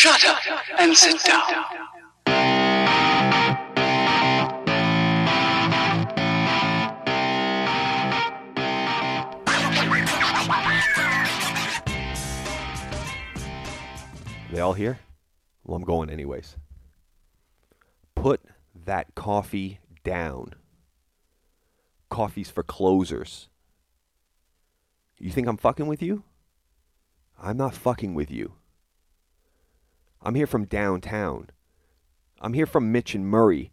Shut up and sit down. They all here? Well, I'm going anyways. Put that coffee down. Coffee's for closers. You think I'm fucking with you? I'm not fucking with you. I'm here from downtown. I'm here from Mitch and Murray.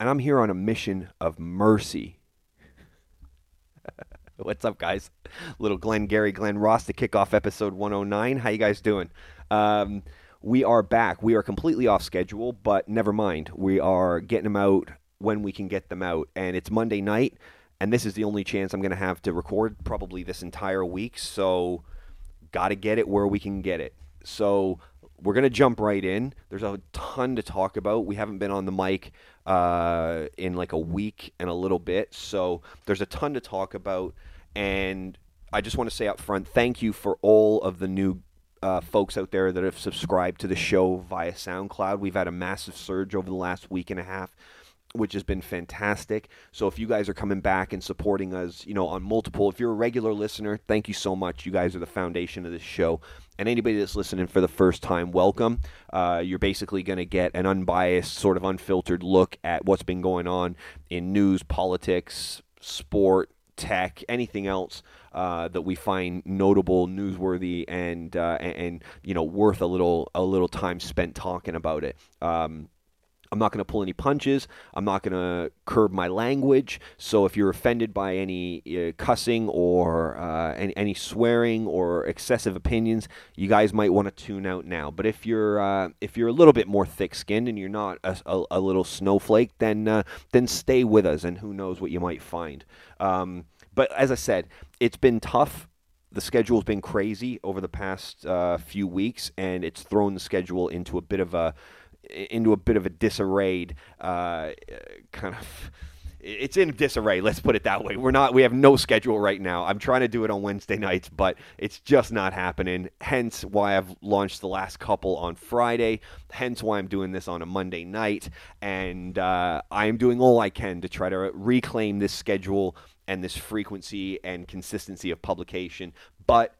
And I'm here on a mission of mercy. What's up, guys? Little Glenn Gary, Glen Ross to kick off episode 109. How you guys doing? Um, we are back. We are completely off schedule, but never mind. We are getting them out when we can get them out, and it's Monday night, and this is the only chance I'm going to have to record probably this entire week. So, got to get it where we can get it. So we're gonna jump right in. There's a ton to talk about. We haven't been on the mic uh, in like a week and a little bit, so there's a ton to talk about. And I just want to say up front, thank you for all of the new uh, folks out there that have subscribed to the show via SoundCloud. We've had a massive surge over the last week and a half which has been fantastic. So if you guys are coming back and supporting us, you know, on multiple, if you're a regular listener, thank you so much. You guys are the foundation of this show. And anybody that's listening for the first time, welcome. Uh, you're basically going to get an unbiased, sort of unfiltered look at what's been going on in news, politics, sport, tech, anything else uh, that we find notable, newsworthy, and, uh, and and you know worth a little a little time spent talking about it. Um, I'm not going to pull any punches. I'm not going to curb my language. So if you're offended by any uh, cussing or uh, any, any swearing or excessive opinions, you guys might want to tune out now. But if you're uh, if you're a little bit more thick-skinned and you're not a, a, a little snowflake, then uh, then stay with us, and who knows what you might find. Um, but as I said, it's been tough the schedule's been crazy over the past uh, few weeks, and it's thrown the schedule into a bit of a into a bit of a disarrayed uh, kind of. It's in disarray. Let's put it that way. We're not. We have no schedule right now. I'm trying to do it on Wednesday nights, but it's just not happening. Hence why I've launched the last couple on Friday. Hence why I'm doing this on a Monday night, and uh, I'm doing all I can to try to reclaim this schedule and this frequency and consistency of publication. But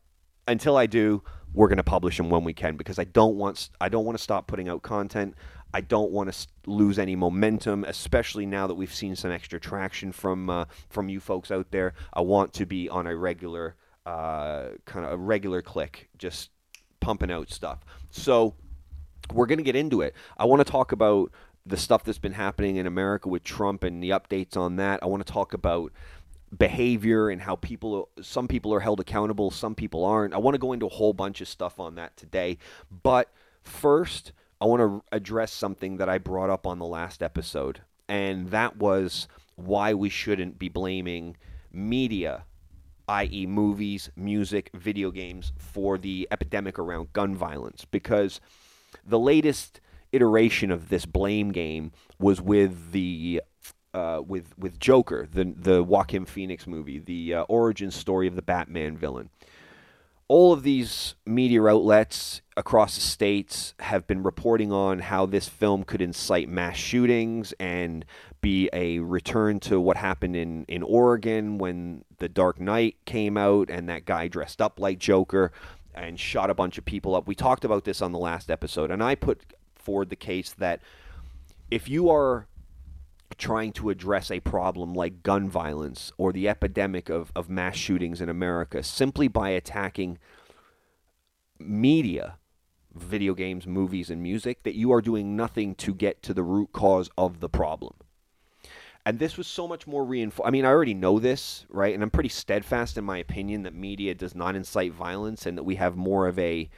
until I do, we're going to publish them when we can because I don't want I don't want to stop putting out content. I don't want to lose any momentum, especially now that we've seen some extra traction from uh, from you folks out there. I want to be on a regular uh, kind of a regular click, just pumping out stuff. So we're going to get into it. I want to talk about the stuff that's been happening in America with Trump and the updates on that. I want to talk about behavior and how people some people are held accountable some people aren't. I want to go into a whole bunch of stuff on that today but first i want to address something that i brought up on the last episode and that was why we shouldn't be blaming media i.e movies music video games for the epidemic around gun violence because the latest iteration of this blame game was with the uh, with with Joker, the the Joaquin Phoenix movie, the uh, origin story of the Batman villain. All of these media outlets across the states have been reporting on how this film could incite mass shootings and be a return to what happened in, in Oregon when The Dark Knight came out and that guy dressed up like Joker and shot a bunch of people up. We talked about this on the last episode, and I put forward the case that if you are trying to address a problem like gun violence or the epidemic of, of mass shootings in America simply by attacking media, video games, movies, and music, that you are doing nothing to get to the root cause of the problem. And this was so much more reinforced. I mean, I already know this, right? And I'm pretty steadfast in my opinion that media does not incite violence and that we have more of a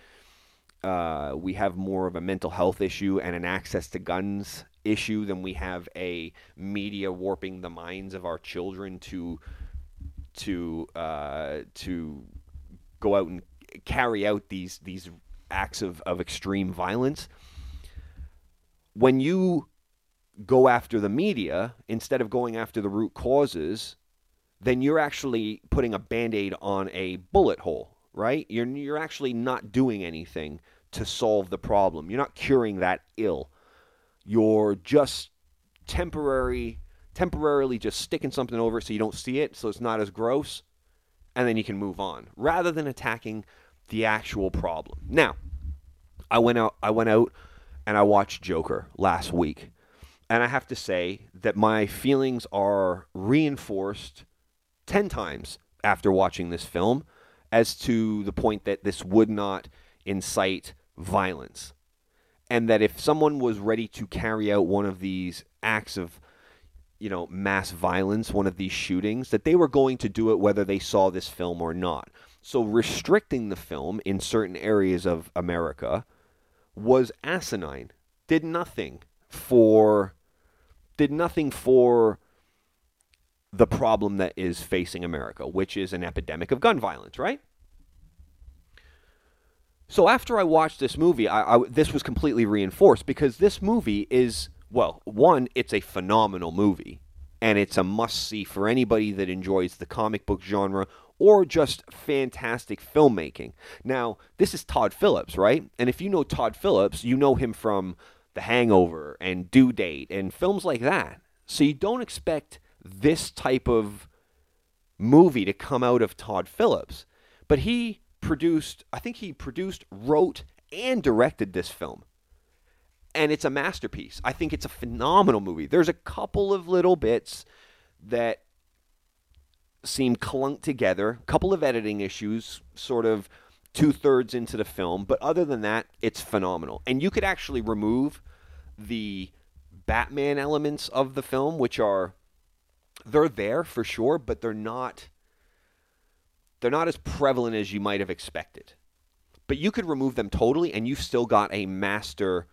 uh, we have more of a mental health issue and an access to guns issue than we have a media warping the minds of our children to to uh, to go out and carry out these these acts of, of extreme violence. When you go after the media instead of going after the root causes, then you're actually putting a band aid on a bullet hole, right? You're, you're actually not doing anything to solve the problem. You're not curing that ill. You're just temporary temporarily just sticking something over it so you don't see it so it's not as gross and then you can move on rather than attacking the actual problem. Now, I went out I went out and I watched Joker last week. And I have to say that my feelings are reinforced 10 times after watching this film as to the point that this would not incite violence. And that if someone was ready to carry out one of these acts of, you know, mass violence, one of these shootings, that they were going to do it whether they saw this film or not. So restricting the film in certain areas of America was asinine. Did nothing for did nothing for the problem that is facing America, which is an epidemic of gun violence, right? So after I watched this movie, I, I, this was completely reinforced because this movie is well, one, it's a phenomenal movie, and it's a must see for anybody that enjoys the comic book genre or just fantastic filmmaking. Now, this is Todd Phillips, right? And if you know Todd Phillips, you know him from The Hangover and Due Date and films like that. So you don't expect this type of movie to come out of Todd Phillips. But he produced, I think he produced, wrote, and directed this film. And it's a masterpiece. I think it's a phenomenal movie. There's a couple of little bits that seem clunked together, a couple of editing issues, sort of two thirds into the film. But other than that, it's phenomenal. And you could actually remove the Batman elements of the film, which are they're there for sure, but they're not they're not as prevalent as you might have expected. But you could remove them totally and you've still got a master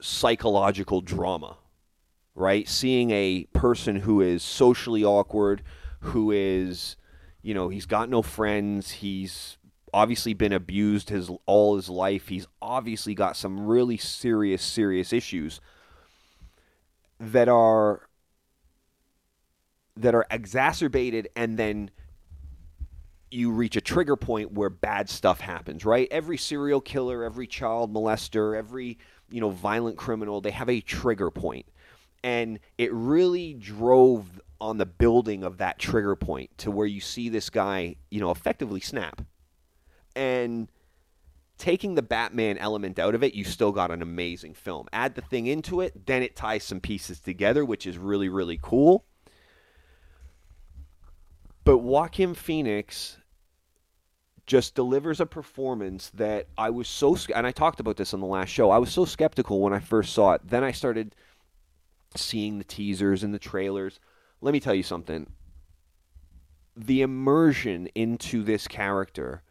psychological drama. Right? Seeing a person who is socially awkward, who is, you know, he's got no friends, he's obviously been abused his all his life. He's obviously got some really serious serious issues that are that are exacerbated and then you reach a trigger point where bad stuff happens, right? Every serial killer, every child molester, every, you know, violent criminal, they have a trigger point. And it really drove on the building of that trigger point to where you see this guy, you know, effectively snap. And taking the Batman element out of it, you still got an amazing film. Add the thing into it, then it ties some pieces together, which is really, really cool. But Joaquin Phoenix just delivers a performance that I was so and I talked about this on the last show. I was so skeptical when I first saw it. Then I started seeing the teasers and the trailers. Let me tell you something. The immersion into this character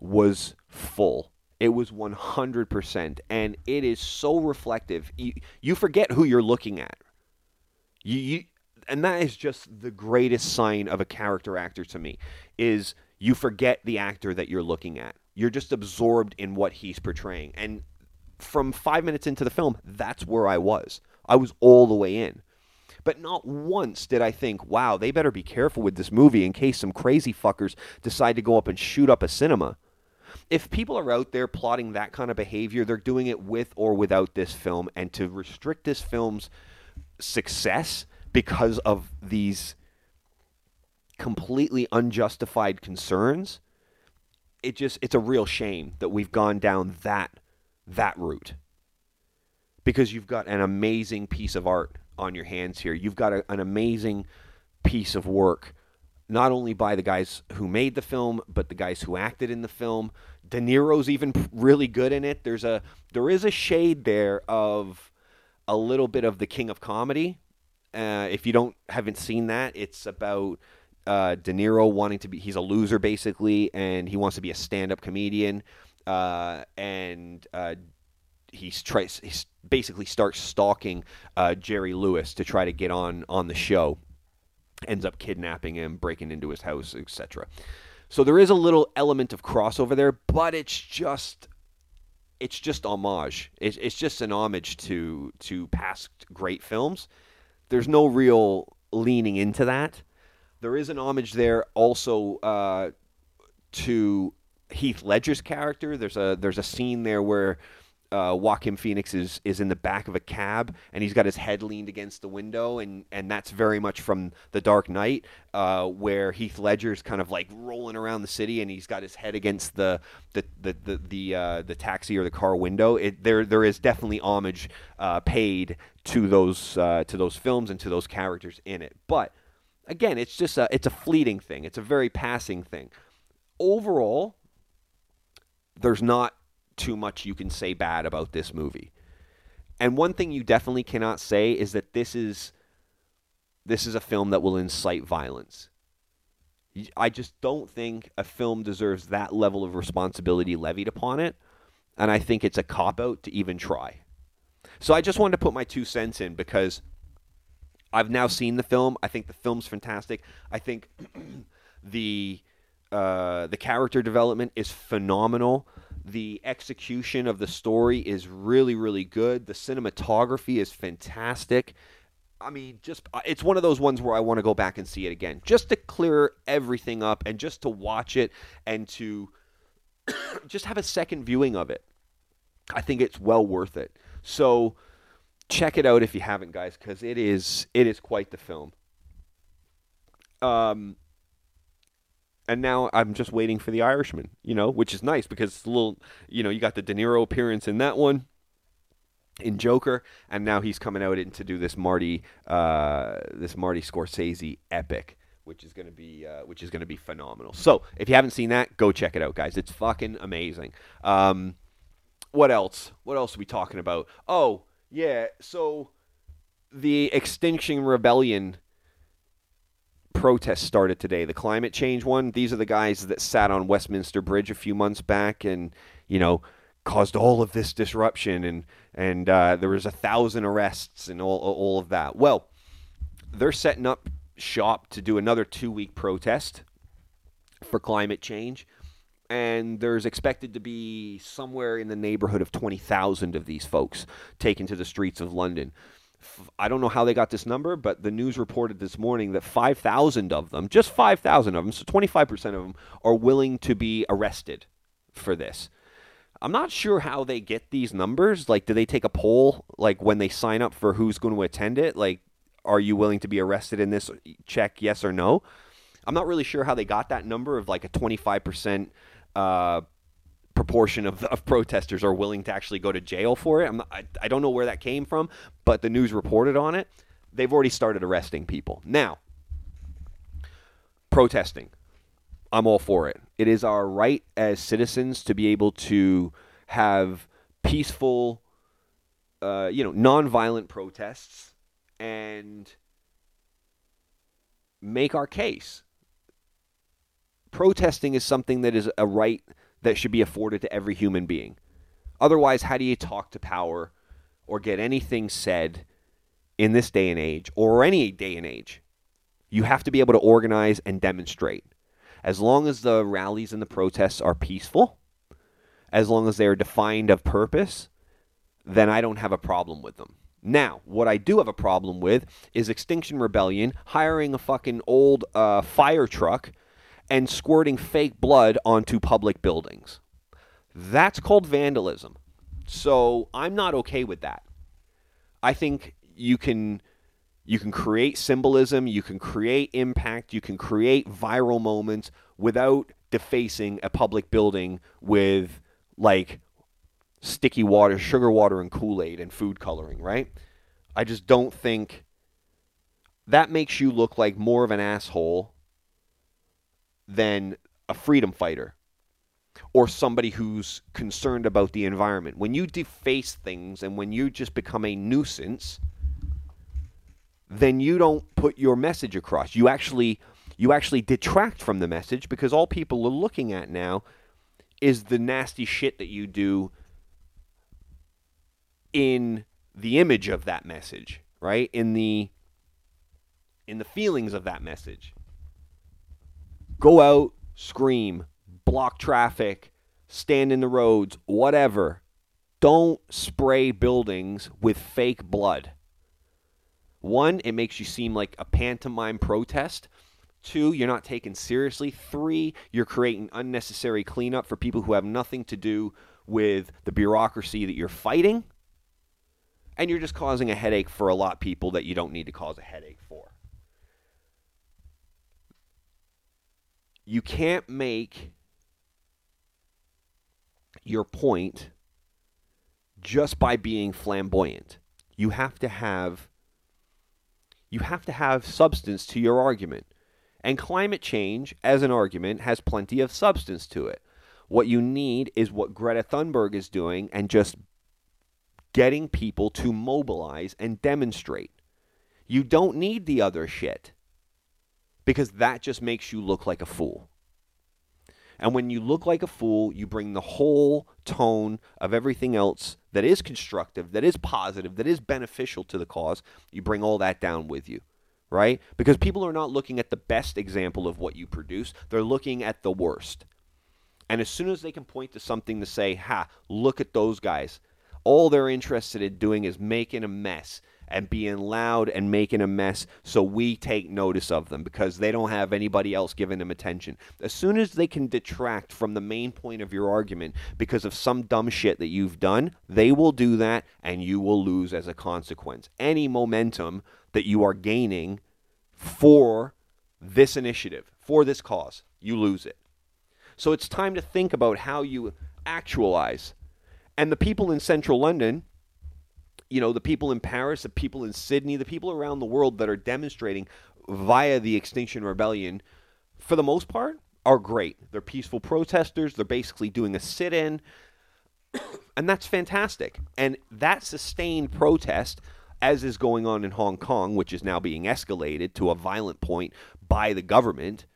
was full. It was 100% and it is so reflective. You, you forget who you're looking at. You, you and that is just the greatest sign of a character actor to me is you forget the actor that you're looking at. You're just absorbed in what he's portraying. And from 5 minutes into the film, that's where I was. I was all the way in. But not once did I think, wow, they better be careful with this movie in case some crazy fuckers decide to go up and shoot up a cinema. If people are out there plotting that kind of behavior, they're doing it with or without this film. And to restrict this film's success because of these completely unjustified concerns it just it's a real shame that we've gone down that that route. Because you've got an amazing piece of art on your hands here. You've got a, an amazing piece of work not only by the guys who made the film but the guys who acted in the film. De Niro's even really good in it. There's a there is a shade there of a little bit of the king of comedy. Uh, if you don't haven't seen that, it's about uh, De Niro wanting to be. He's a loser basically, and he wants to be a stand-up comedian. Uh, and uh, he tries. Basically starts stalking uh, Jerry Lewis to try to get on on the show. Ends up kidnapping him, breaking into his house, etc. So there is a little element of crossover there, but it's just it's just homage. It's, it's just an homage to to past great films there's no real leaning into that. There is an homage there also uh, to Heath Ledger's character. There's a there's a scene there where uh, Joaquin Phoenix is is in the back of a cab and he's got his head leaned against the window and and that's very much from The Dark Knight, uh, where Heath Ledger's kind of like rolling around the city and he's got his head against the the the the the, uh, the taxi or the car window. It, there there is definitely homage uh, paid to those uh, to those films and to those characters in it, but again, it's just a it's a fleeting thing. It's a very passing thing. Overall, there's not too much you can say bad about this movie. And one thing you definitely cannot say is that this is this is a film that will incite violence. I just don't think a film deserves that level of responsibility levied upon it, and I think it's a cop out to even try. So I just wanted to put my two cents in because I've now seen the film. I think the film's fantastic. I think the uh, the character development is phenomenal. The execution of the story is really, really good. The cinematography is fantastic. I mean, just uh, it's one of those ones where I want to go back and see it again, just to clear everything up and just to watch it and to just have a second viewing of it. I think it's well worth it. So check it out if you haven't, guys, because it is it is quite the film. Um, and now I'm just waiting for the Irishman, you know, which is nice because it's a little, you know, you got the De Niro appearance in that one, in Joker, and now he's coming out in to do this Marty, uh, this Marty Scorsese epic, which is gonna be, uh, which is gonna be phenomenal. So if you haven't seen that, go check it out, guys. It's fucking amazing. Um, what else? What else are we talking about? Oh yeah, so the Extinction Rebellion protest started today, the climate change one. These are the guys that sat on Westminster Bridge a few months back and, you know, caused all of this disruption and and uh, there was a thousand arrests and all all of that. Well, they're setting up shop to do another two week protest for climate change. And there's expected to be somewhere in the neighborhood of 20,000 of these folks taken to the streets of London. I don't know how they got this number, but the news reported this morning that 5,000 of them, just 5,000 of them, so 25% of them, are willing to be arrested for this. I'm not sure how they get these numbers. Like, do they take a poll, like, when they sign up for who's going to attend it? Like, are you willing to be arrested in this? Check yes or no. I'm not really sure how they got that number of like a 25% uh, proportion of, of protesters are willing to actually go to jail for it. I, I don't know where that came from, but the news reported on it. They've already started arresting people. Now, protesting. I'm all for it. It is our right as citizens to be able to have peaceful, uh, you know, nonviolent protests and make our case. Protesting is something that is a right that should be afforded to every human being. Otherwise, how do you talk to power or get anything said in this day and age or any day and age? You have to be able to organize and demonstrate. As long as the rallies and the protests are peaceful, as long as they are defined of purpose, then I don't have a problem with them. Now, what I do have a problem with is Extinction Rebellion hiring a fucking old uh, fire truck and squirting fake blood onto public buildings. That's called vandalism. So I'm not okay with that. I think you can you can create symbolism, you can create impact, you can create viral moments without defacing a public building with like sticky water, sugar water and Kool-Aid and food coloring, right? I just don't think that makes you look like more of an asshole than a freedom fighter or somebody who's concerned about the environment. When you deface things and when you just become a nuisance, then you don't put your message across. You actually you actually detract from the message because all people are looking at now is the nasty shit that you do in the image of that message, right? In the in the feelings of that message. Go out, scream, block traffic, stand in the roads, whatever. Don't spray buildings with fake blood. One, it makes you seem like a pantomime protest. Two, you're not taken seriously. Three, you're creating unnecessary cleanup for people who have nothing to do with the bureaucracy that you're fighting. And you're just causing a headache for a lot of people that you don't need to cause a headache for. You can't make your point just by being flamboyant. You have to have you have to have substance to your argument. And climate change as an argument has plenty of substance to it. What you need is what Greta Thunberg is doing and just getting people to mobilize and demonstrate. You don't need the other shit because that just makes you look like a fool. And when you look like a fool, you bring the whole tone of everything else that is constructive, that is positive, that is beneficial to the cause, you bring all that down with you, right? Because people are not looking at the best example of what you produce, they're looking at the worst. And as soon as they can point to something to say, ha, look at those guys, all they're interested in doing is making a mess and being loud and making a mess so we take notice of them because they don't have anybody else giving them attention. As soon as they can detract from the main point of your argument because of some dumb shit that you've done, they will do that and you will lose as a consequence. Any momentum that you are gaining for this initiative, for this cause, you lose it. So it's time to think about how you actualize. And the people in central London, you know, the people in Paris, the people in Sydney, the people around the world that are demonstrating via the Extinction Rebellion, for the most part, are great. They're peaceful protesters. They're basically doing a sit in. and that's fantastic. And that sustained protest, as is going on in Hong Kong, which is now being escalated to a violent point by the government,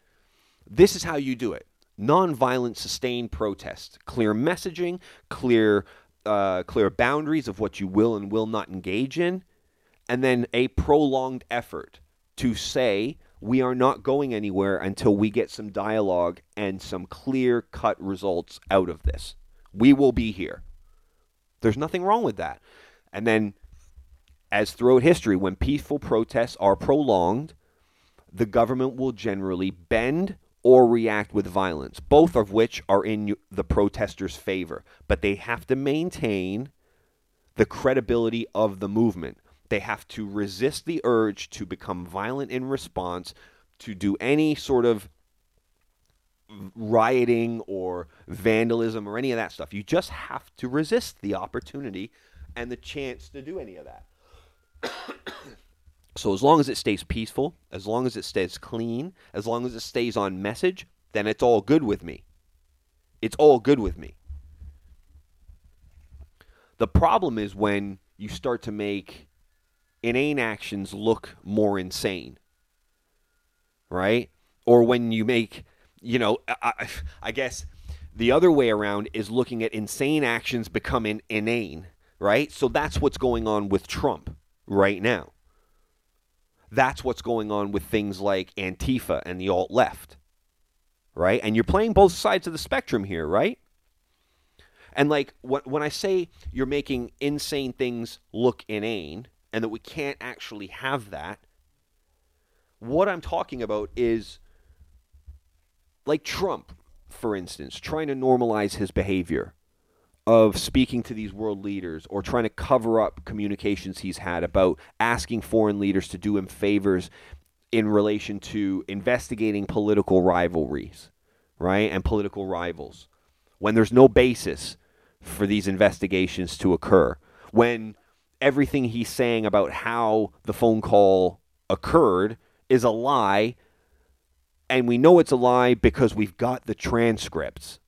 this is how you do it nonviolent, sustained protest. Clear messaging, clear, uh, clear boundaries of what you will and will not engage in, and then a prolonged effort to say we are not going anywhere until we get some dialogue and some clear cut results out of this. We will be here. There's nothing wrong with that. And then, as throughout history, when peaceful protests are prolonged, the government will generally bend or react with violence, both of which are in the protesters' favor. But they have to maintain the credibility of the movement. They have to resist the urge to become violent in response, to do any sort of rioting or vandalism or any of that stuff. You just have to resist the opportunity and the chance to do any of that. So as long as it stays peaceful, as long as it stays clean, as long as it stays on message, then it's all good with me. It's all good with me. The problem is when you start to make inane actions look more insane. Right? Or when you make, you know, I, I guess the other way around is looking at insane actions becoming inane, right? So that's what's going on with Trump right now that's what's going on with things like Antifa and the alt left, right? And you're playing both sides of the spectrum here, right? And like when I say you're making insane things look inane and that we can't actually have that, what I'm talking about is like Trump, for instance, trying to normalize his behavior of speaking to these world leaders or trying to cover up communications he's had about asking foreign leaders to do him favors in relation to investigating political rivalries, right? And political rivals. When there's no basis for these investigations to occur. When everything he's saying about how the phone call occurred is a lie, and we know it's a lie because we've got the transcripts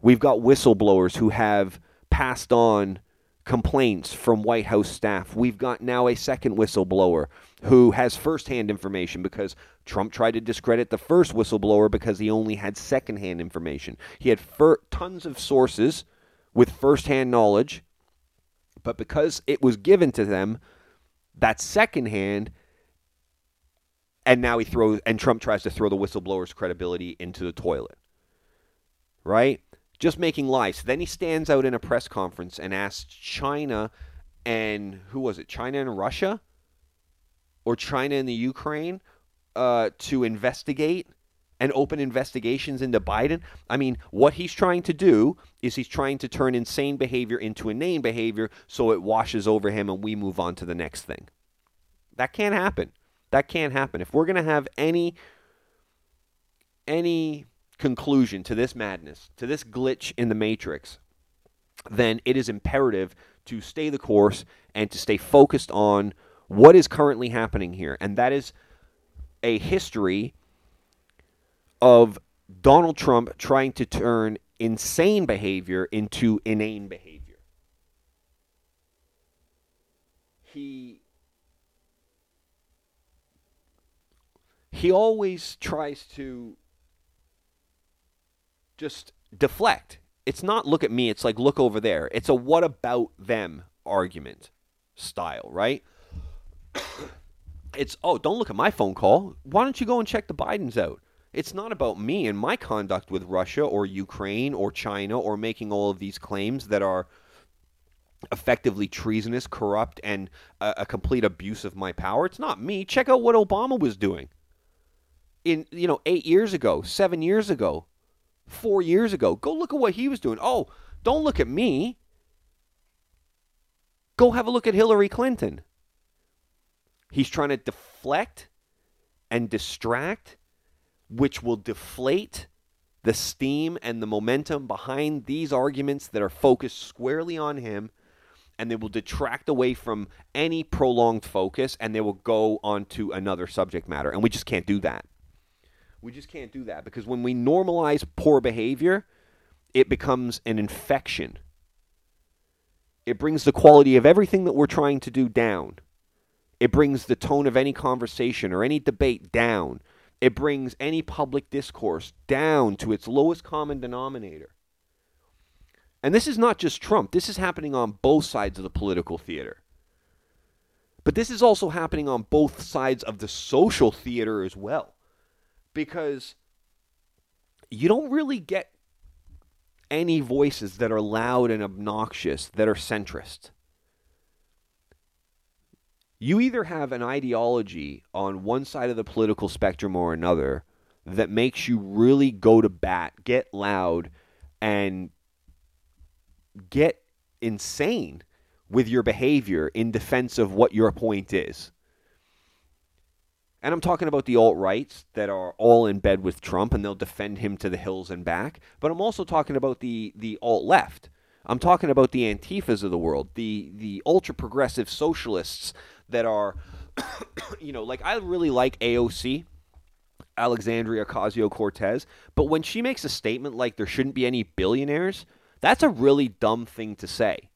We've got whistleblowers who have passed on complaints from White House staff. We've got now a second whistleblower who has firsthand information because Trump tried to discredit the first whistleblower because he only had secondhand information. He had fir- tons of sources with firsthand knowledge, but because it was given to them, that secondhand, and now he throws, and Trump tries to throw the whistleblower's credibility into the toilet. Right? Just making lies. Then he stands out in a press conference and asks China and who was it? China and Russia? Or China and the Ukraine? uh, to investigate and open investigations into Biden. I mean, what he's trying to do is he's trying to turn insane behavior into inane behavior so it washes over him and we move on to the next thing. That can't happen. That can't happen. If we're going to have any any conclusion to this madness, to this glitch in the matrix, then it is imperative to stay the course and to stay focused on what is currently happening here. And that is a history of Donald Trump trying to turn insane behavior into inane behavior. He he always tries to just deflect. It's not look at me, it's like look over there. It's a what about them argument style, right? it's oh, don't look at my phone call. Why don't you go and check the Bidens out? It's not about me and my conduct with Russia or Ukraine or China or making all of these claims that are effectively treasonous, corrupt, and a, a, complete abuse of my power. It's not me. Check out what Obama was doing. In you know, eight years ago, seven years ago, four years ago. Go look at what he was doing. Oh, don't look at me. Go have a look at Hillary Clinton. He's trying to deflect and distract which will deflate the steam and the momentum behind these arguments that are focused squarely on him and they will detract away from any prolonged focus and they will go on to another subject matter and we just can't do that we just can't do that because when we normalize poor behavior it becomes an infection it brings the quality of everything that we're trying to do down it brings the tone of any conversation or any debate down it brings any public discourse down to its lowest common denominator. And this is not just Trump, this is happening on both sides of the political theater. But this is also happening on both sides of the social theater as well. Because you don't really get any voices that are loud and obnoxious that are centrist you either have an ideology on one side of the political spectrum or another that makes you really go to bat, get loud, and get insane with your behavior in defense of what your point is. And I'm talking about the alt rights that are all in bed with Trump and they'll defend him to the hills and back. But I'm also talking about the, the alt left. I'm talking about the Antifas of the world, the, the ultra progressive socialists that are, you know, like I really like AOC. Alexandria Ocasio Cortez. But when she makes a statement like there shouldn't be any billionaires, that's a really dumb thing to say.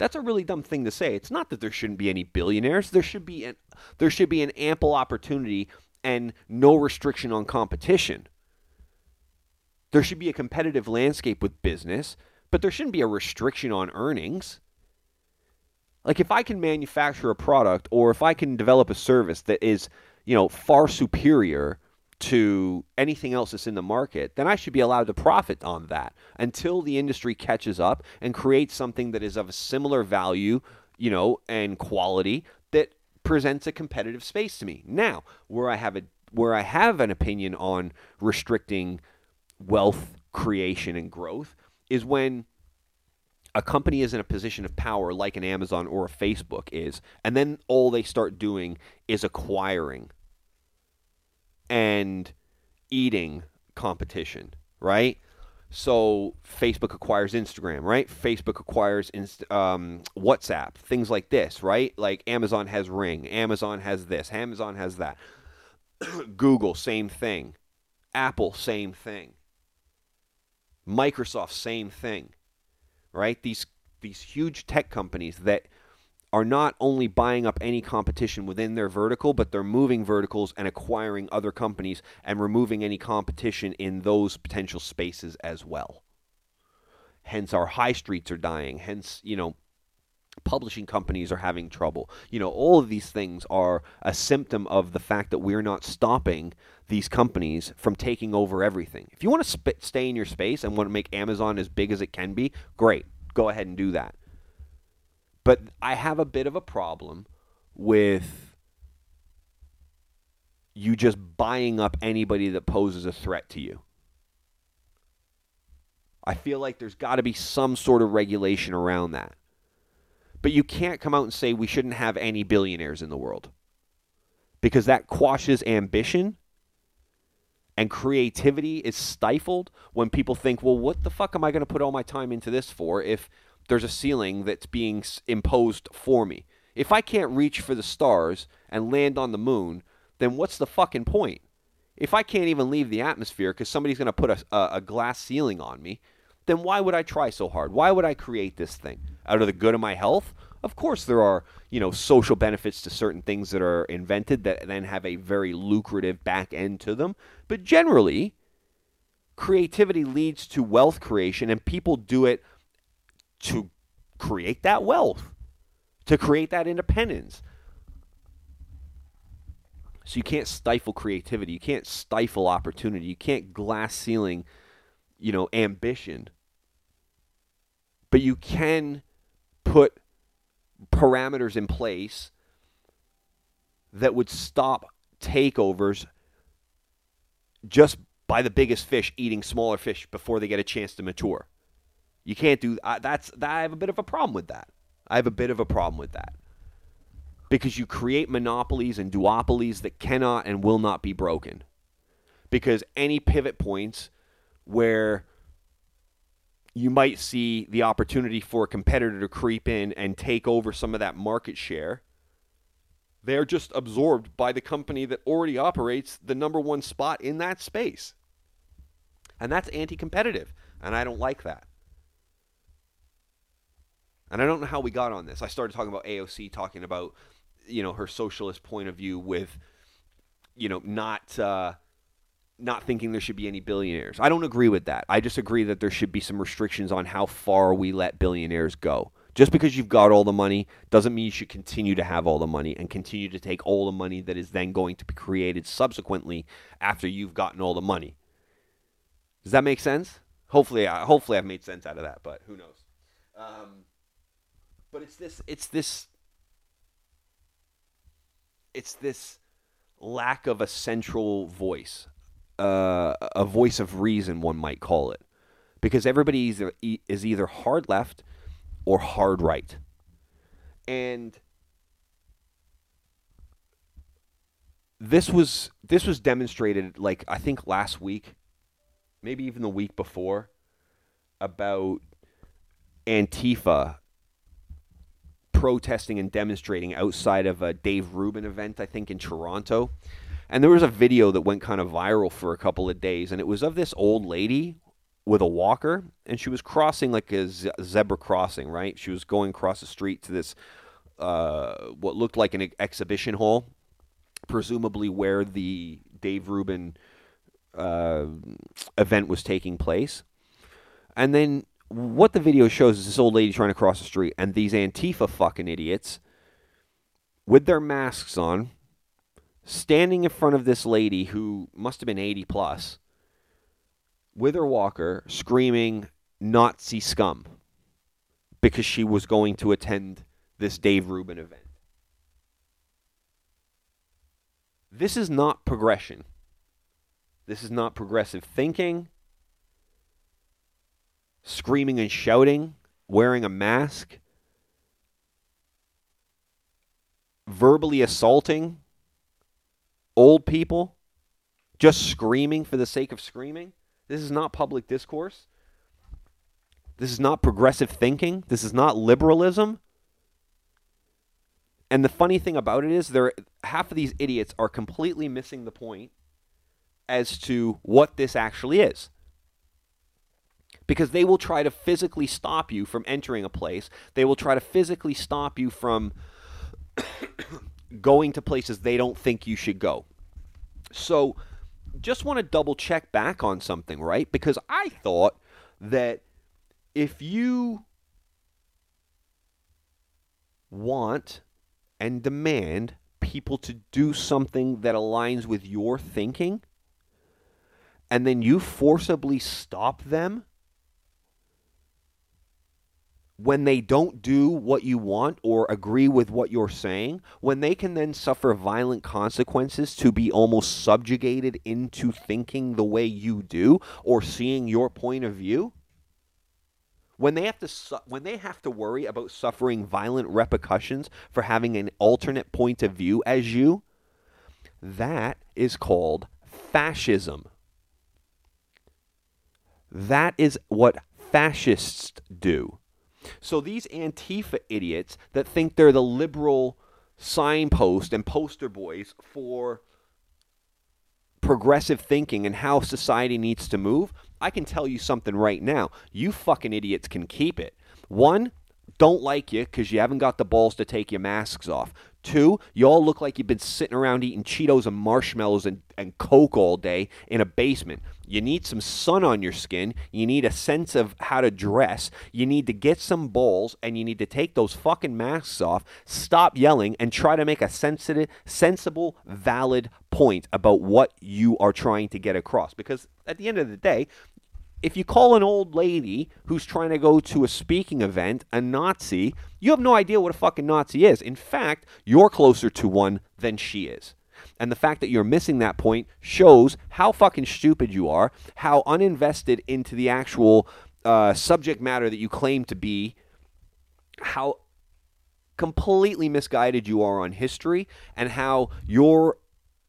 That's a really dumb thing to say. It's not that there shouldn't be any billionaires. There should be an there should be an ample opportunity and no restriction on competition. There should be a competitive landscape with business, but there shouldn't be a restriction on earnings. Like if I can manufacture a product or if I can develop a service that is, you know, far superior to anything else that's in the market, then I should be allowed to profit on that until the industry catches up and creates something that is of a similar value, you know, and quality that presents a competitive space to me. Now, where I have a where I have an opinion on restricting wealth creation and growth is when a company is in a position of power like an Amazon or a Facebook is, and then all they start doing is acquiring and eating competition, right? So Facebook acquires Instagram, right? Facebook acquires Inst- um, WhatsApp, things like this, right? Like Amazon has Ring, Amazon has this, Amazon has that. Google, same thing. Apple, same thing. Microsoft, same thing right? These these huge tech companies that are not only buying up any competition within their vertical, but they're moving verticals and acquiring other companies and removing any competition in those potential spaces as well. Hence, our high streets are dying. Hence, you know, publishing companies are having trouble. You know, all of these things are a symptom of the fact that we're not stopping these companies from taking over everything. If you want to sp- stay in your space and want to make Amazon as big as it can be, great. Go ahead and do that. But I have a bit of a problem with you just buying up anybody that poses a threat to you. I feel like there's got to be some sort of regulation around that. But you can't come out and say we shouldn't have any billionaires in the world because that quashes ambition and creativity is stifled when people think, well, what the fuck am I going to put all my time into this for if there's a ceiling that's being imposed for me? If I can't reach for the stars and land on the moon, then what's the fucking point? If I can't even leave the atmosphere because somebody's going to put a, a, glass ceiling on me, then why would I try so hard? Why would I create this thing? Out of the good of my health? Of course, there are you know social benefits to certain things that are invented that then have a very lucrative back end to them. But generally, creativity leads to wealth creation, and people do it to create that wealth, to create that independence. So you can't stifle creativity. You can't stifle opportunity. You can't glass ceiling, you know, ambition. But you can put parameters in place that would stop takeovers just by the biggest fish eating smaller fish before they get a chance to mature. You can't do uh, that's that, I have a bit of a problem with that. I have a bit of a problem with that. Because you create monopolies and duopolies that cannot and will not be broken. Because any pivot points where you might see the opportunity for a competitor to creep in and take over some of that market share. They're just absorbed by the company that already operates the number one spot in that space. And that's anti competitive. And I don't like that. And I don't know how we got on this. I started talking about AOC, talking about, you know, her socialist point of view with, you know, not. Uh, not thinking there should be any billionaires. I don't agree with that. I just agree that there should be some restrictions on how far we let billionaires go. Just because you've got all the money doesn't mean you should continue to have all the money and continue to take all the money that is then going to be created subsequently after you've gotten all the money. Does that make sense? Hopefully, I, hopefully I've made sense out of that, but who knows? Um, but it's this, it's this, it's this lack of a central voice uh, a voice of reason, one might call it, because everybody is, is either hard left or hard right, and this was this was demonstrated like I think last week, maybe even the week before, about Antifa protesting and demonstrating outside of a Dave Rubin event, I think in Toronto. And there was a video that went kind of viral for a couple of days, and it was of this old lady with a walker, and she was crossing like a zebra crossing, right? She was going across the street to this, uh, what looked like an exhibition hall, presumably where the Dave Rubin uh, event was taking place. And then what the video shows is this old lady trying to cross the street, and these Antifa fucking idiots with their masks on standing in front of this lady who must have been 80 plus with her walker screaming Nazi scum because she was going to attend this Dave Rubin event. This is not progression. This is not progressive thinking, screaming and shouting, wearing a mask, verbally assaulting old people just screaming for the sake of screaming. This is not public discourse. This is not progressive thinking. This is not liberalism. And the funny thing about it is there half of these idiots are completely missing the point as to what this actually is. Because they will try to physically stop you from entering a place. They will try to physically stop you from going to places they don't think you should go. So, just want to double check back on something, right? Because I thought that if you want and demand people to do something that aligns with your thinking, and then you forcibly stop them when they don't do what you want or agree with what you're saying, when they can then suffer violent consequences to be almost subjugated into thinking the way you do or seeing your point of view, when they have to su- when they have to worry about suffering violent repercussions for having an alternate point of view as you, that is called fascism. That is what fascists do. So these Antifa idiots that think they're the liberal signpost and poster boys for progressive thinking and how society needs to move, I can tell you something right now. You fucking idiots can keep it. One, don't like you because you haven't got the balls to take your masks off. Two, you all look like you've been sitting around eating Cheetos and marshmallows and, and Coke all day in a basement. You need some sun on your skin. You need a sense of how to dress. You need to get some balls and you need to take those fucking masks off, stop yelling, and try to make a sensitive, sensible, valid point about what you are trying to get across. Because at the end of the day, if you call an old lady who's trying to go to a speaking event a Nazi, you have no idea what a fucking Nazi is. In fact, you're closer to one than she is. And the fact that you're missing that point shows how fucking stupid you are, how uninvested into the actual uh, subject matter that you claim to be, how completely misguided you are on history, and how your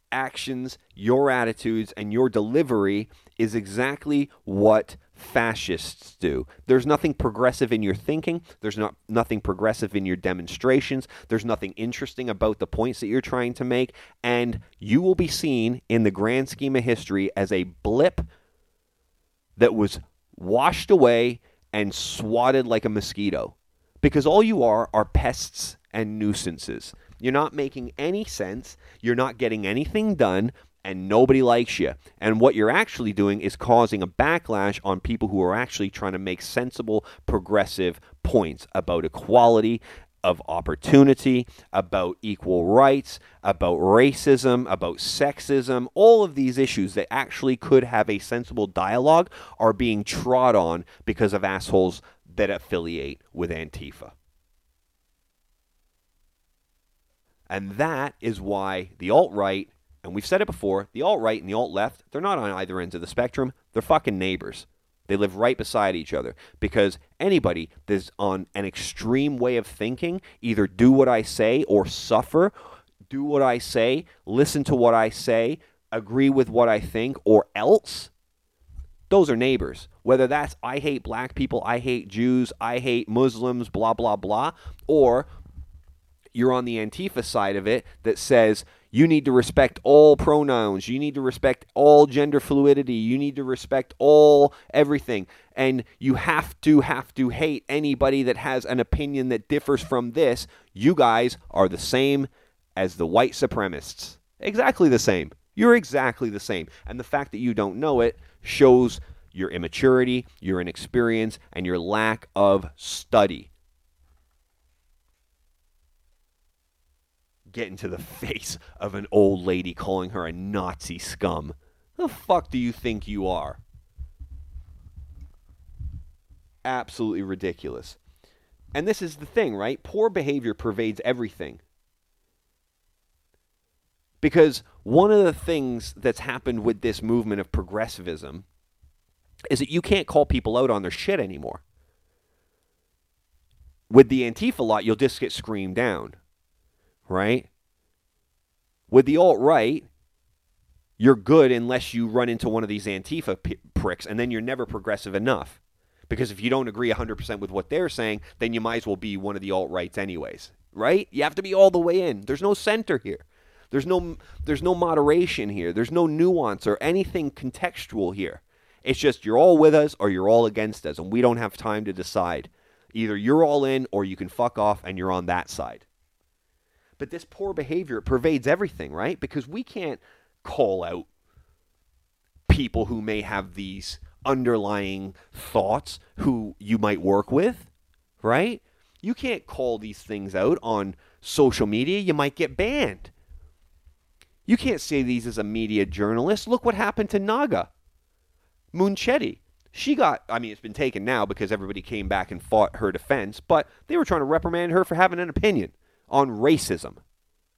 actions, your attitudes, and your delivery is exactly what fascists do. There's nothing progressive in your thinking. There's not nothing progressive in your demonstrations. There's nothing interesting about the points that you're trying to make, and you will be seen in the grand scheme of history as a blip that was washed away and swatted like a mosquito. Because all you are are pests and nuisances. You're not making any sense. You're not getting anything done and nobody likes you. And what you're actually doing is causing a backlash on people who are actually trying to make sensible, progressive points about equality, of opportunity, about equal rights, about racism, about sexism. All of these issues that actually could have a sensible dialogue are being trod on because of assholes that affiliate with Antifa. And that is why the alt right and we've said it before, the alt right and the alt left, they're not on either ends of the spectrum. They're fucking neighbors. They live right beside each other because anybody that's on an extreme way of thinking, either do what I say or suffer, do what I say, listen to what I say, agree with what I think, or else, those are neighbors. Whether that's I hate black people, I hate Jews, I hate Muslims, blah, blah, blah, or you're on the Antifa side of it that says, you need to respect all pronouns. You need to respect all gender fluidity. You need to respect all everything. And you have to have to hate anybody that has an opinion that differs from this. You guys are the same as the white supremacists. Exactly the same. You're exactly the same. And the fact that you don't know it shows your immaturity, your inexperience, and your lack of study. Get into the face of an old lady calling her a Nazi scum. The fuck do you think you are? Absolutely ridiculous. And this is the thing, right? Poor behavior pervades everything. Because one of the things that's happened with this movement of progressivism is that you can't call people out on their shit anymore. With the Antifa lot, you'll just get screamed down right? With the alt right, you're good unless you run into one of these Antifa p- pricks, and then you're never progressive enough. Because if you don't agree 100% with what they're saying, then you might as well be one of the alt rights, anyways, right? You have to be all the way in. There's no center here. There's no there's no moderation here. There's no nuance or anything contextual here. It's just you're all with us or you're all against us, and we don't have time to decide. Either you're all in or you can fuck off and you're on that side. But this poor behavior it pervades everything, right? Because we can't call out people who may have these underlying thoughts who you might work with, right? You can't call these things out on social media. You might get banned. You can't say these as a media journalist. Look what happened to Naga Munchetty. She got, I mean, it's been taken now because everybody came back and fought her defense, but they were trying to reprimand her for having an opinion on racism.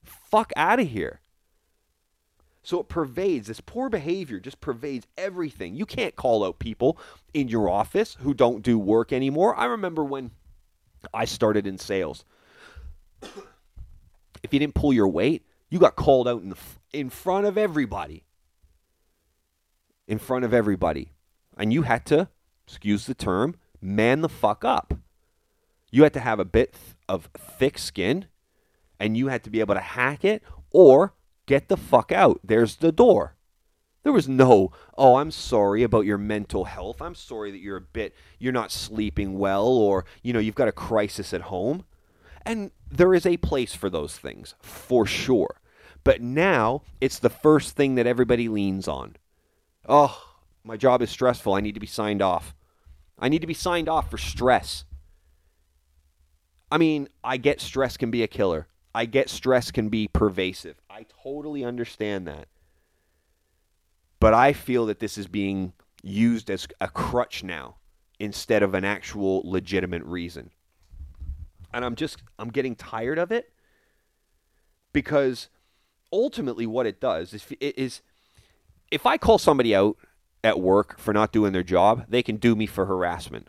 Fuck out of here. So it pervades, this poor behavior just pervades everything. You can't call out people in your office who don't do work anymore. I remember when I started in sales. if you didn't pull your weight, you got called out in, the, in front of everybody. In front of everybody. And you had to, excuse the term, man the fuck up. You had to have a bit of thick skin and you had to be able to hack it or get the fuck out. There's the door. There was no, oh, I'm sorry about your mental health. I'm sorry that you're a bit, you're not sleeping well, or, you know, you've got a crisis at home. And there is a place for those things, for sure. But now it's the first thing that everybody leans on. Oh, my job is stressful. I need to be signed off. I need to be signed off for stress. I mean, I get stress can be a killer. I get stress can be pervasive. I totally understand that. But I feel that this is being used as a crutch now instead of an actual legitimate reason. And I'm just I'm getting tired of it because ultimately what it does is is if I call somebody out at work for not doing their job, they can do me for harassment.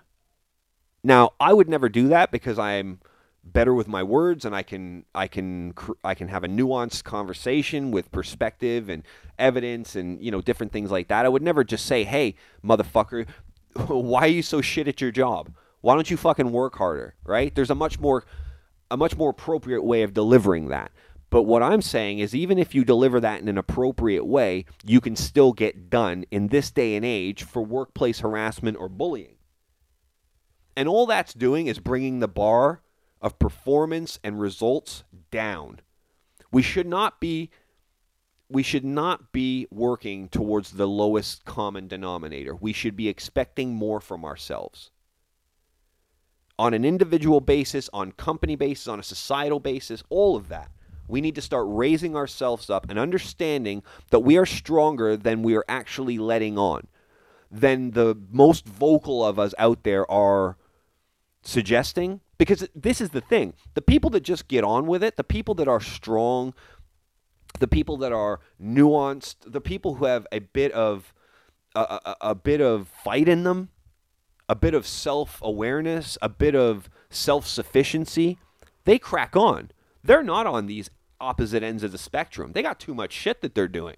Now, I would never do that because I'm better with my words and I can I can I can have a nuanced conversation with perspective and evidence and you know different things like that. I would never just say, "Hey, motherfucker, why are you so shit at your job? Why don't you fucking work harder?" Right? There's a much more a much more appropriate way of delivering that. But what I'm saying is even if you deliver that in an appropriate way, you can still get done in this day and age for workplace harassment or bullying. And all that's doing is bringing the bar of performance and results down. We should not be we should not be working towards the lowest common denominator. We should be expecting more from ourselves. On an individual basis, on company basis, on a societal basis, all of that. We need to start raising ourselves up and understanding that we are stronger than we are actually letting on. Than the most vocal of us out there are suggesting because this is the thing. The people that just get on with it the people that are strong the people that are nuanced the people who have a bit of a, a, a bit of fight in them a bit of self-awareness a bit of self-sufficiency they crack on. They're not on these opposite ends of the spectrum. They got too much shit that they're doing.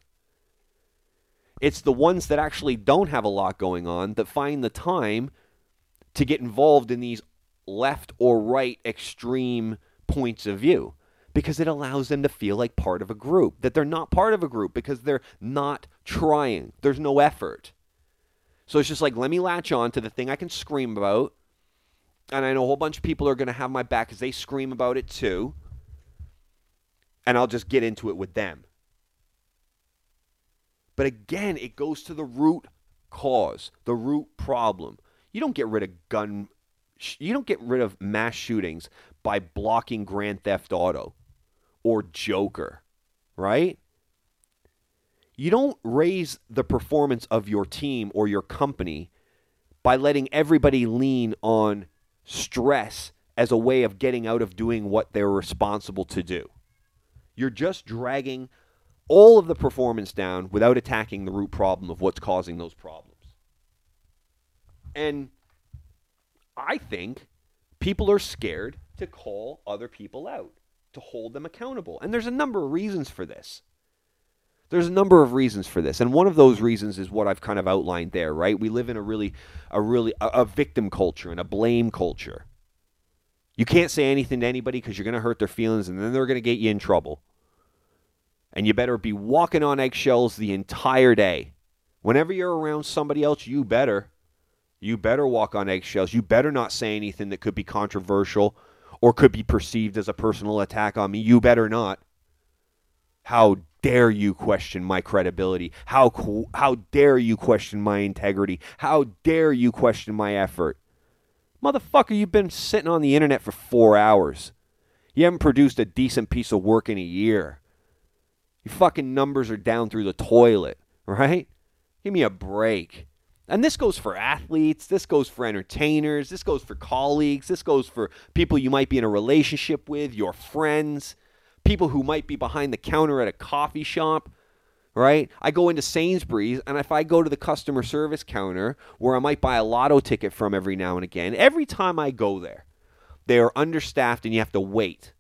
It's the ones that actually don't have a lot going on that find the time to get involved in these left or right extreme points of view because it allows them to feel like part of a group, that they're not part of a group because they're not trying. There's no effort. So it's just like, let me latch on to the thing I can scream about. And I know a whole bunch of people are going to have my back because they scream about it too. And I'll just get into it with them. But again, it goes to the root cause, the root problem. You don't get rid of gun you don't get rid of mass shootings by blocking Grand Theft Auto or Joker, right? You don't raise the performance of your team or your company by letting everybody lean on stress as a way of getting out of doing what they're responsible to do. You're just dragging all of the performance down without attacking the root problem of what's causing those problems. And I think people are scared to call other people out, to hold them accountable. And there's a number of reasons for this. There's a number of reasons for this. And one of those reasons is what I've kind of outlined there, right? We live in a really a really a, a victim culture and a blame culture. You can't say anything to anybody because you're going to hurt their feelings and then they're going to get you in trouble. And you better be walking on eggshells the entire day. Whenever you're around somebody else, you better you better walk on eggshells. You better not say anything that could be controversial or could be perceived as a personal attack on me. You better not. How dare you question my credibility? How how dare you question my integrity? How dare you question my effort? Motherfucker, you've been sitting on the internet for 4 hours. You haven't produced a decent piece of work in a year. Your fucking numbers are down through the toilet, right? Give me a break. And this goes for athletes, this goes for entertainers, this goes for colleagues, this goes for people you might be in a relationship with, your friends, people who might be behind the counter at a coffee shop, right? I go into Sainsbury's, and if I go to the customer service counter where I might buy a lotto ticket from every now and again, every time I go there, they are understaffed and you have to wait.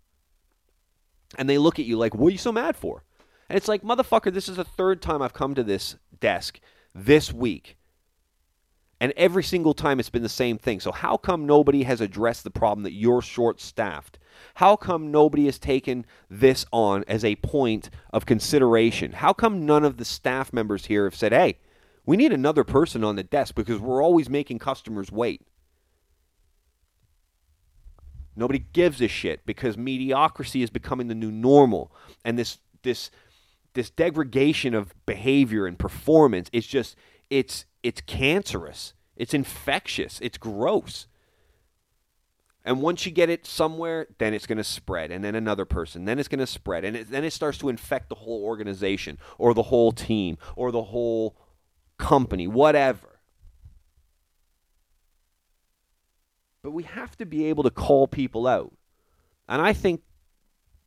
And they look at you like, what are you so mad for? And it's like, motherfucker, this is the third time I've come to this desk this week and every single time it's been the same thing. So, how come nobody has addressed the problem that you're short staffed? How come nobody has taken this on as a point of consideration? How come none of the staff members here have said, hey, we need another person on the desk because we're always making customers wait? Nobody gives a shit because mediocrity is becoming the new normal. And this, this, this degradation of behavior and performance is just, it's it's cancerous. It's infectious. It's gross. And once you get it somewhere, then it's going to spread, and then another person, then it's going to spread, and it, then it starts to infect the whole organization, or the whole team, or the whole company, whatever. But we have to be able to call people out. And I think,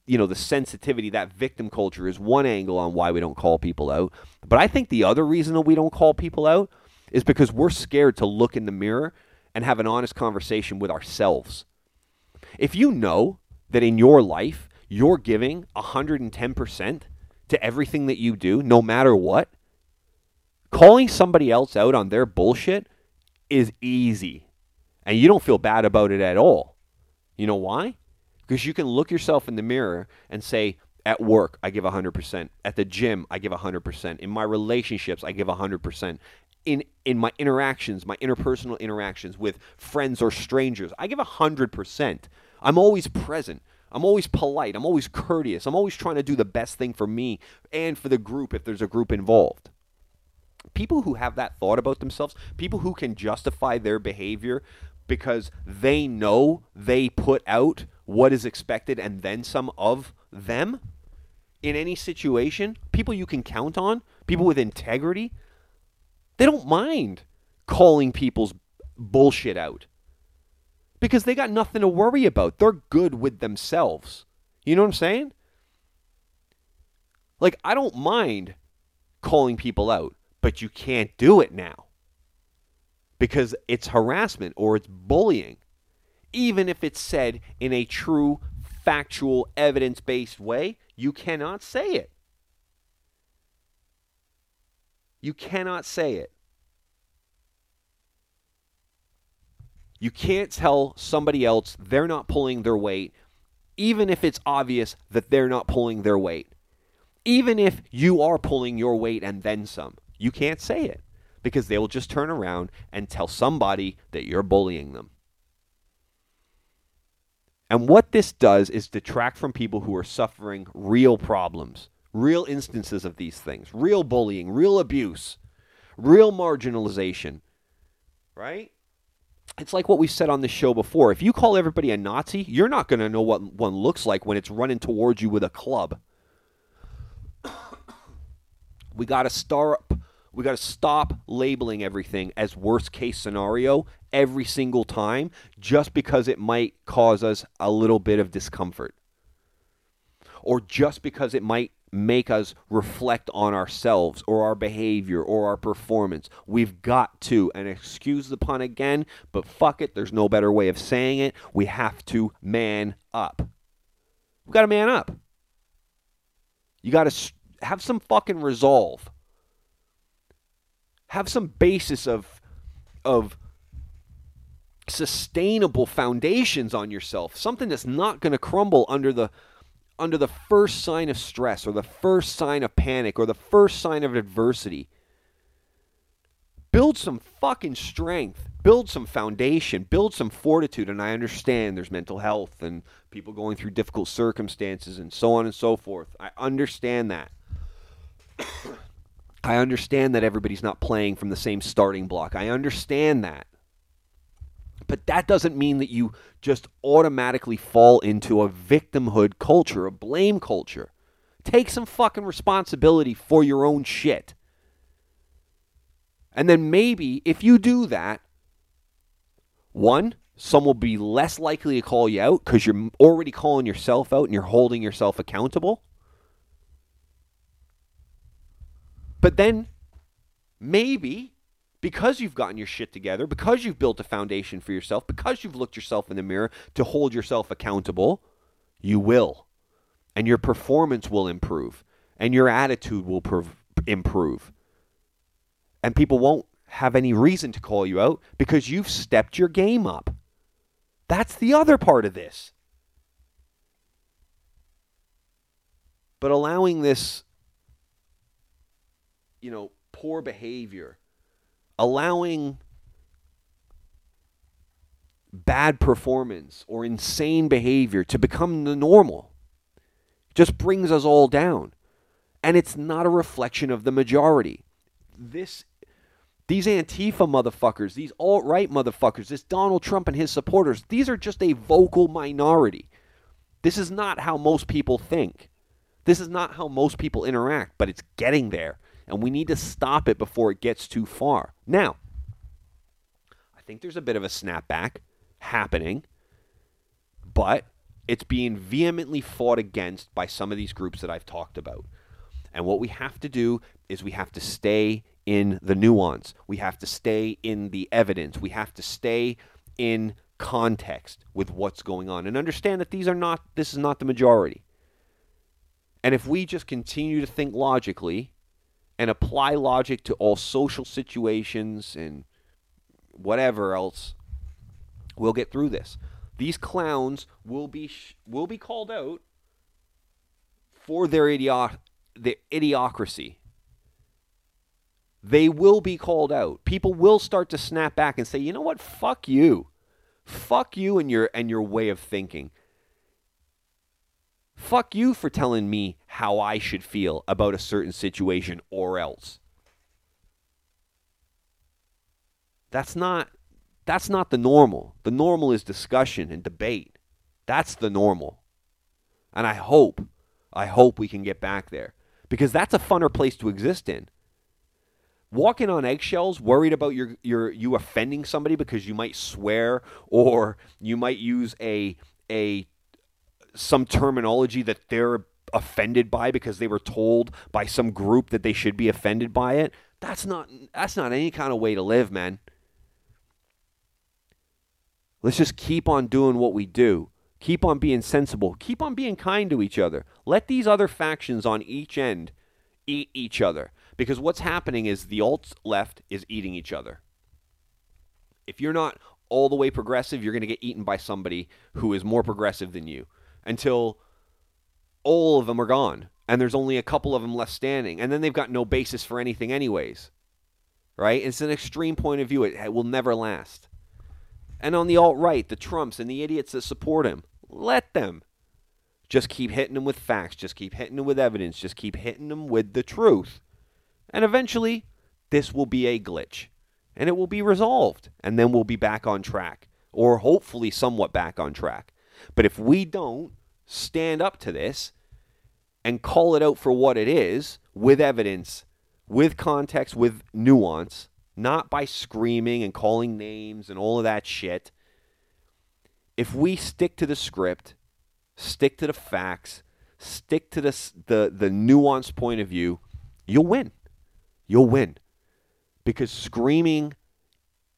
you know, the sensitivity, that victim culture is one angle on why we don't call people out. But I think the other reason that we don't call people out is because we're scared to look in the mirror and have an honest conversation with ourselves. If you know that in your life you're giving 110% to everything that you do, no matter what, calling somebody else out on their bullshit is easy. And you don't feel bad about it at all. You know why? Because you can look yourself in the mirror and say, at work, I give 100%. At the gym, I give 100%. In my relationships, I give 100 in in my interactions, my interpersonal interactions with friends or strangers. I give a hundred percent. I'm always present. I'm always polite. I'm always courteous. I'm always trying to do the best thing for me and for the group if there's a group involved. People who have that thought about themselves, people who can justify their behavior because they know they put out what is expected and then some of them in any situation, people you can count on, people with integrity, they don't mind calling people's bullshit out because they got nothing to worry about. They're good with themselves. You know what I'm saying? Like, I don't mind calling people out, but you can't do it now because it's harassment or it's bullying, even if it's said in a true, factual, evidence based way. You cannot say it. You cannot say it. You can't tell somebody else they're not pulling their weight, even if it's obvious that they're not pulling their weight. Even if you are pulling your weight and then some, you can't say it because they will just turn around and tell somebody that you're bullying them. And what this does is detract from people who are suffering real problems real instances of these things, real bullying, real abuse, real marginalization, right? It's like what we said on the show before. If you call everybody a Nazi, you're not going to know what one looks like when it's running towards you with a club. we got to start we got to stop labeling everything as worst case scenario every single time just because it might cause us a little bit of discomfort or just because it might make us reflect on ourselves or our behavior or our performance. We've got to, and excuse the pun again, but fuck it, there's no better way of saying it. We have to man up. We've got to man up. You got to have some fucking resolve. Have some basis of of sustainable foundations on yourself. Something that's not going to crumble under the under the first sign of stress or the first sign of panic or the first sign of adversity. Build some fucking strength. Build some foundation. Build some fortitude. And I understand there's mental health and people going through difficult circumstances and so on and so forth. I understand that. I understand that everybody's not playing from the same starting block. I understand that. But that doesn't mean that you just automatically fall into a victimhood culture, a blame culture. Take some fucking responsibility for your own shit. And then maybe if you do that, one, some will be less likely to call you out because you're already calling yourself out and you're holding yourself accountable. But then maybe because you've gotten your shit together, because you've built a foundation for yourself, because you've looked yourself in the mirror to hold yourself accountable, you will. And your performance will improve and your attitude will prov- improve. And people won't have any reason to call you out because you've stepped your game up. That's the other part of this. But allowing this, you know, poor behavior, allowing bad performance or insane behavior to become the normal just brings us all down. And it's not a reflection of the majority. This these Antifa motherfuckers, these alt right motherfuckers, this Donald Trump and his supporters, these are just a vocal minority. This is not how most people think. This is not how most people interact, but it's getting there. And we need to stop it before it gets too far. Now, I think there's a bit of a snapback happening, but it's being vehemently fought against by some of these groups that I've talked about. And what we have to do is we have to stay in the nuance. We have to stay in the evidence. We have to stay in context with what's going on and understand that these are not this is not the majority. And if we just continue to think logically and apply logic to all social situations and whatever else, we'll get through this. These clowns will be sh- will be called out for their idiot their idiocracy they will be called out. People will start to snap back and say, "You know what? Fuck you. Fuck you and your and your way of thinking. Fuck you for telling me how I should feel about a certain situation or else." That's not that's not the normal. The normal is discussion and debate. That's the normal. And I hope I hope we can get back there because that's a funner place to exist in walking on eggshells, worried about your your you offending somebody because you might swear or you might use a a some terminology that they're offended by because they were told by some group that they should be offended by it. That's not that's not any kind of way to live, man. Let's just keep on doing what we do. Keep on being sensible. Keep on being kind to each other. Let these other factions on each end eat each other. Because what's happening is the alt left is eating each other. If you're not all the way progressive, you're going to get eaten by somebody who is more progressive than you until all of them are gone and there's only a couple of them left standing. And then they've got no basis for anything, anyways. Right? It's an extreme point of view. It will never last. And on the alt right, the Trumps and the idiots that support him, let them. Just keep hitting them with facts. Just keep hitting them with evidence. Just keep hitting them with the truth. And eventually, this will be a glitch and it will be resolved. And then we'll be back on track, or hopefully somewhat back on track. But if we don't stand up to this and call it out for what it is with evidence, with context, with nuance, not by screaming and calling names and all of that shit. If we stick to the script, stick to the facts, stick to the, the, the nuanced point of view, you'll win you'll win. Because screaming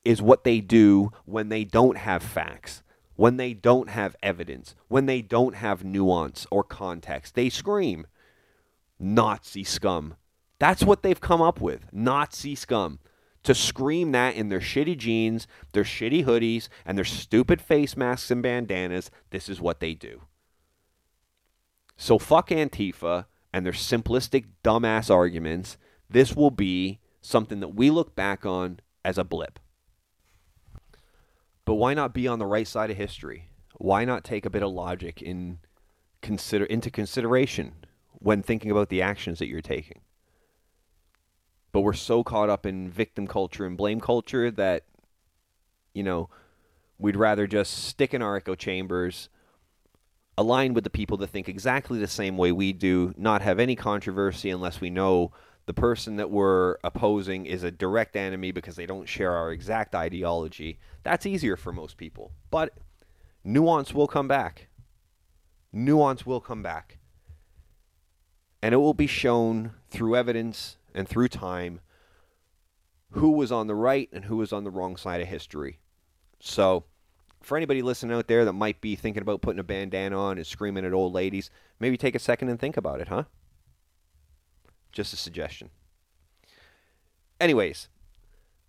is what they do when they don't have facts, when they don't have evidence, when they don't have nuance or context. They scream, Nazi scum. That's what they've come up with Nazi scum. To scream that in their shitty jeans, their shitty hoodies, and their stupid face masks and bandanas, this is what they do. So fuck Antifa and their simplistic, dumbass arguments this will be something that we look back on as a blip. But why not be on the right side of history? Why not take a bit of logic in consider into consideration when thinking about the actions that you're taking? But we're so caught up in victim culture and blame culture that you know, we'd rather just stick in our echo chambers, align with the people that think exactly the same way we do, not have any controversy unless we know the person that we're opposing is a direct enemy because they don't share our exact ideology, that's easier for most people. But nuance will come back. Nuance will come back. And it will be shown through evidence and through time who was on the right and who was on the wrong side of history. So, for anybody listening out there that might be thinking about putting a bandana on and screaming at old ladies, maybe take a second and think about it, huh? Just a suggestion. Anyways,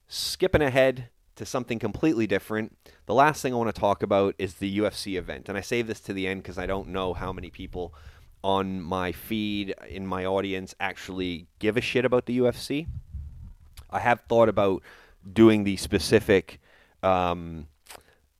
skipping ahead to something completely different, the last thing I want to talk about is the UFC event. And I save this to the end because I don't know how many people on my feed, in my audience, actually give a shit about the UFC. I have thought about doing the specific um,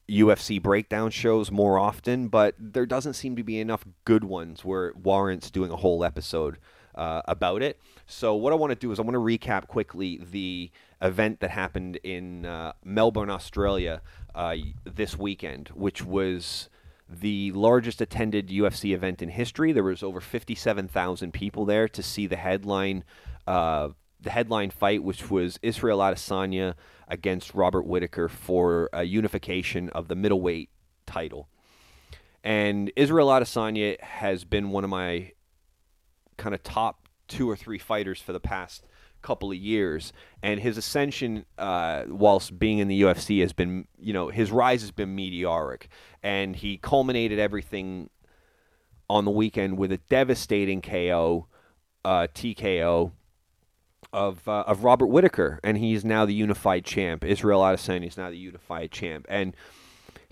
UFC breakdown shows more often, but there doesn't seem to be enough good ones where it warrants doing a whole episode uh, about it. So what I want to do is I want to recap quickly the event that happened in uh, Melbourne, Australia uh, this weekend, which was the largest attended UFC event in history. There was over 57,000 people there to see the headline uh, the headline fight, which was Israel Adesanya against Robert Whitaker for a unification of the middleweight title. And Israel Adesanya has been one of my kind of top two or three fighters for the past couple of years, and his ascension, uh, whilst being in the UFC, has been, you know, his rise has been meteoric, and he culminated everything on the weekend with a devastating KO, uh, TKO of uh, of Robert Whitaker, and he's now the unified champ. Israel Adesanya is now the unified champ, and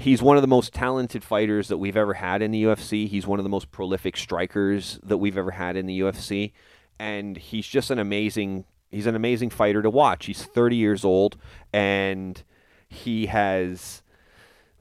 he's one of the most talented fighters that we've ever had in the UFC. He's one of the most prolific strikers that we've ever had in the UFC, and he's just an amazing he's an amazing fighter to watch. He's 30 years old, and he has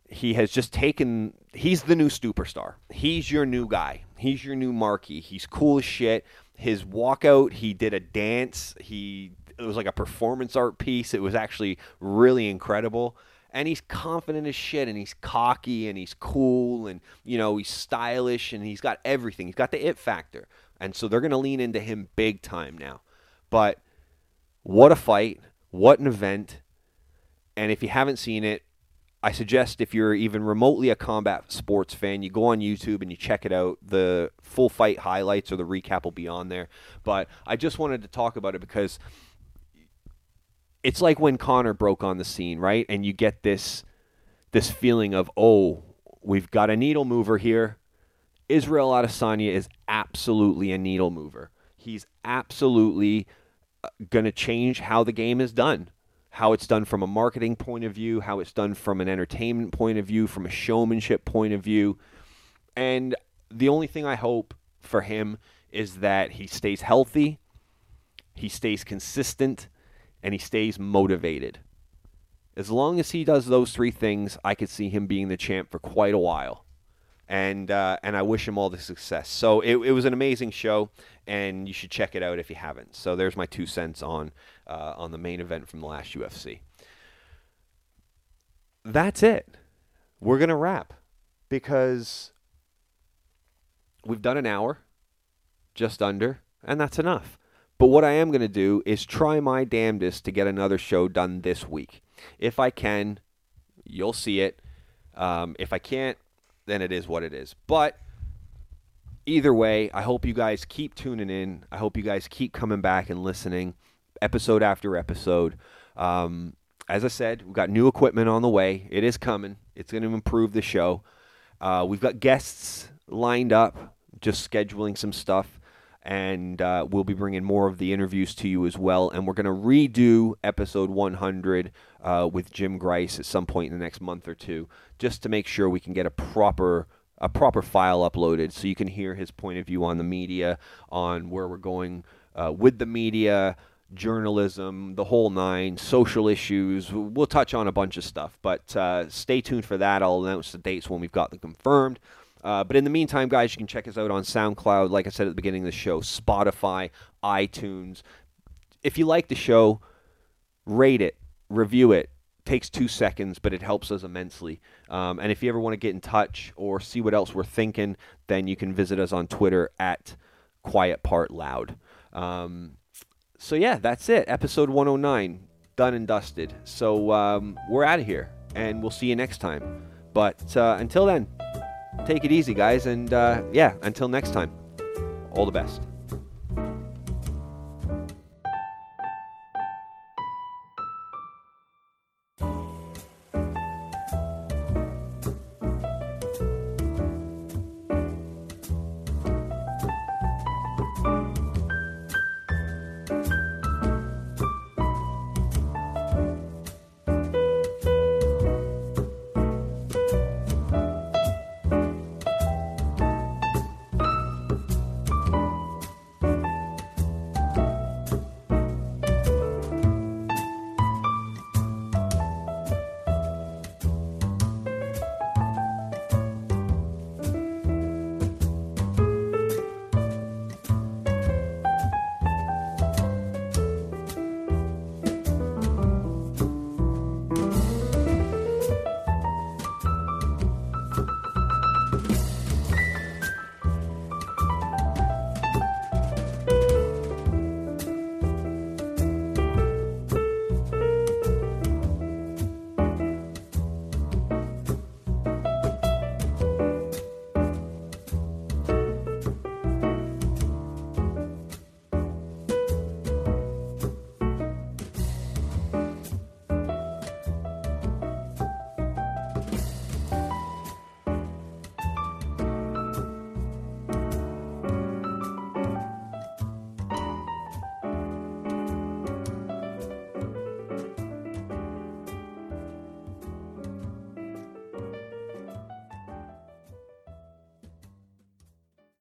he has just taken he's the new superstar. He's your new guy. He's your new marquee. He's cool as shit his walkout, he did a dance. He it was like a performance art piece. It was actually really incredible. And he's confident as shit, and he's cocky, and he's cool, and you know he's stylish, and he's got everything. He's got the it factor, and so they're going to lean into him big time now. But what a fight! What an event! And if you haven't seen it, I suggest if you're even remotely a combat sports fan, you go on YouTube and you check it out. The full fight highlights or the recap will be on there. But I just wanted to talk about it because it's like when Conor broke on the scene, right? And you get this this feeling of, oh, we've got a needle mover here. Israel Adesanya is absolutely a needle mover. He's absolutely uh, going to change how the game is done how it's done from a marketing point of view, how it's done from an entertainment point of view, from a showmanship point of view. And the only thing I hope for him is that he stays healthy, he stays consistent, and he stays motivated. As long as he does those three things, I could see him being the champ for quite a while. And uh, and I wish him all the success. So it, it was an amazing show, and you should check it out if you haven't. So there's my two cents on uh, on the main event from the last UFC. That's it. We're going to wrap because we've done an hour, just under, and that's enough. But what I am going to do is try my damnedest to get another show done this week. If I can, you'll see it. Um, if I can't, then it is what it is. But either way, I hope you guys keep tuning in. I hope you guys keep coming back and listening episode after episode. Um, as I said, we've got new equipment on the way. It is coming. It's going to improve the show. Uh, we've got guests lined up, just scheduling some stuff, and uh, we'll be bringing more of the interviews to you as well. And we're going to redo episode 100 uh, with Jim Grice at some point in the next month or two, just to make sure we can get a proper a proper file uploaded so you can hear his point of view on the media, on where we're going uh, with the media, journalism, the whole nine, social issues. We'll touch on a bunch of stuff, but uh, stay tuned for that. I'll announce the dates when we've got them confirmed. Uh, but in the meantime, guys, you can check us out on SoundCloud, like I said at the beginning of the show, Spotify, iTunes. If you like the show, rate it, review it. takes two seconds, but it helps us immensely. Um, and if you ever want to get in touch or see what else we're thinking, then you can visit us on Twitter at Quiet Part Loud. Um, so yeah, that's it. Episode 109, done and dusted. So um, we're out of here, and we'll see you next time. But uh, until then, take it easy, guys, and uh, yeah, until next time, all the best.